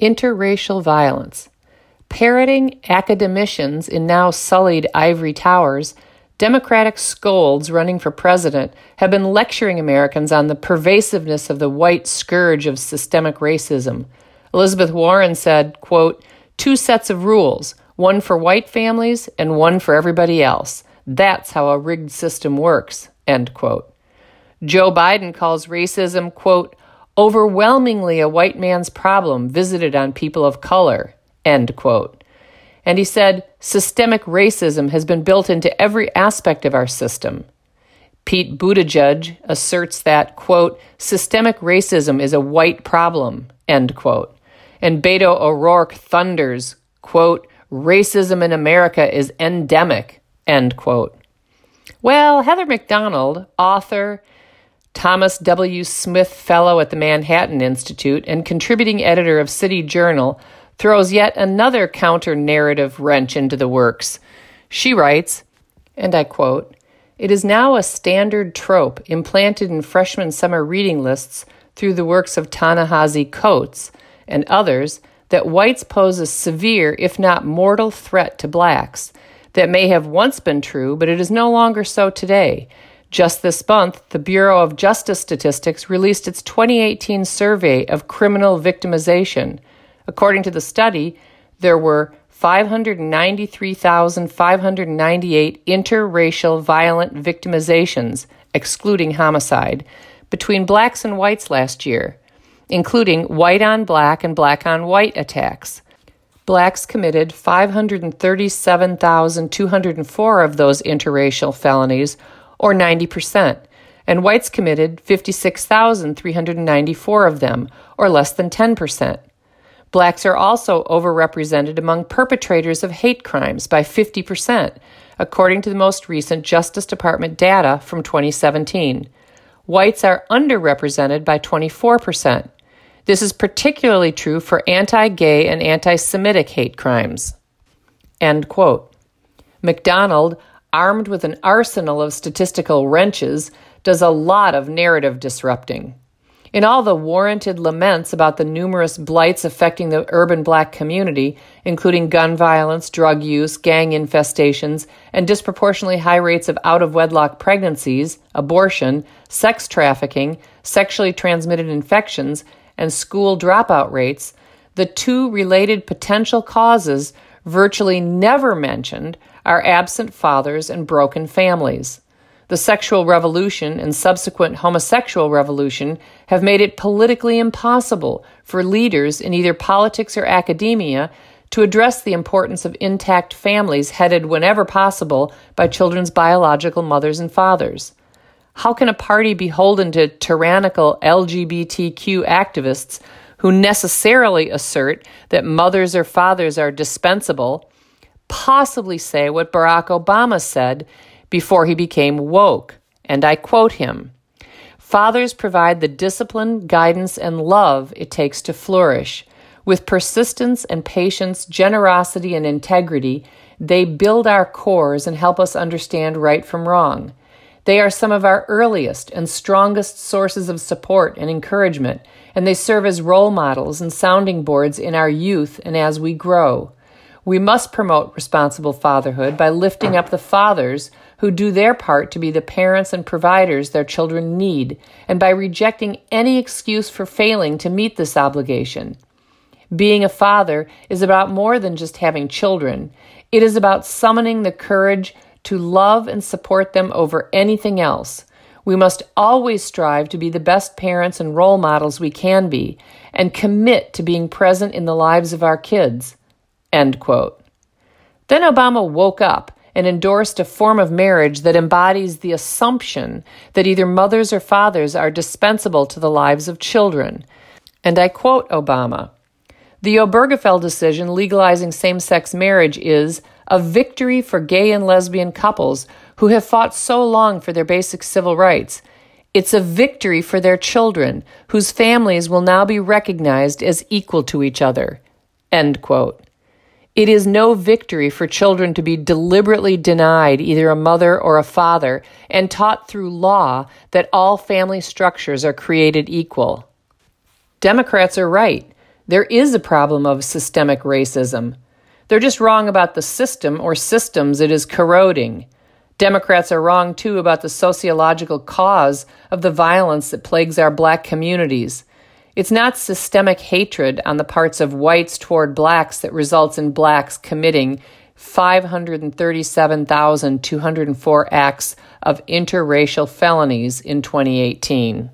interracial violence. Parroting academicians in now sullied ivory towers, Democratic scolds running for president have been lecturing Americans on the pervasiveness of the white scourge of systemic racism. Elizabeth Warren said, quote, two sets of rules, one for white families and one for everybody else. That's how a rigged system works, end quote. Joe Biden calls racism, quote, overwhelmingly a white man's problem visited on people of color, end quote. And he said, systemic racism has been built into every aspect of our system. Pete Buttigieg asserts that, quote, systemic racism is a white problem, end quote. And Beto O'Rourke thunders, quote, racism in America is endemic, end quote. Well, Heather Mac Donald, author, Thomas W. Smith Fellow at the Manhattan Institute, and contributing editor of City Journal, throws yet another counter narrative wrench into the works. She writes, and I quote, It is now a standard trope implanted in freshman summer reading lists through the works of Ta-Nehisi Coates and others that whites pose a severe, if not mortal, threat to blacks. That may have once been true, but it is no longer so today. Just this month, the Bureau of Justice Statistics released its 2018 survey of criminal victimization. According to the study, there were 593,598 interracial violent victimizations, excluding homicide, between blacks and whites last year, including white on black and black on white attacks. Blacks committed 537,204 of those interracial felonies or 90%, and whites committed 56,394 of them, or less than 10%. Blacks are also overrepresented among perpetrators of hate crimes by 50%, according to the most recent Justice Department data from 2017. Whites are underrepresented by 24%. This is particularly true for anti gay and anti Semitic hate crimes. End quote. Mac Donald armed with an arsenal of statistical wrenches, does a lot of narrative disrupting. In all the warranted laments about the numerous blights affecting the urban black community, including gun violence, drug use, gang infestations, and disproportionately high rates of out of wedlock pregnancies, abortion, sex trafficking, sexually transmitted infections, and school dropout rates, the two related potential causes virtually never mentioned are absent fathers and broken families. The sexual revolution and subsequent homosexual revolution have made it politically impossible for leaders in either politics or academia to address the importance of intact families headed whenever possible by children's biological mothers and fathers. How can a party beholden to tyrannical LGBTQ activists who necessarily assert that mothers or fathers are dispensable possibly say what Barack Obama said before he became woke. And I quote him Fathers provide the discipline, guidance, and love it takes to flourish. With persistence and patience, generosity and integrity, they build our cores and help us understand right from wrong. They are some of our earliest and strongest sources of support and encouragement, and they serve as role models and sounding boards in our youth and as we grow. We must promote responsible fatherhood by lifting up the fathers who do their part to be the parents and providers their children need, and by rejecting any excuse for failing to meet this obligation. Being a father is about more than just having children. It is about summoning the courage to love and support them over anything else. We must always strive to be the best parents and role models we can be, and commit to being present in the lives of our kids. End quote. Then Obama woke up and endorsed a form of marriage that embodies the assumption that either mothers or fathers are dispensable to the lives of children. And I quote Obama The Obergefell decision legalizing same sex marriage is a victory for gay and lesbian couples who have fought so long for their basic civil rights. It's a victory for their children, whose families will now be recognized as equal to each other. End quote. It is no victory for children to be deliberately denied either a mother or a father and taught through law that all family structures are created equal. Democrats are right. There is a problem of systemic racism. They're just wrong about the system or systems it is corroding. Democrats are wrong too about the sociological cause of the violence that plagues our black communities. It's not systemic hatred on the parts of whites toward blacks that results in blacks committing 537,204 acts of interracial felonies in 2018.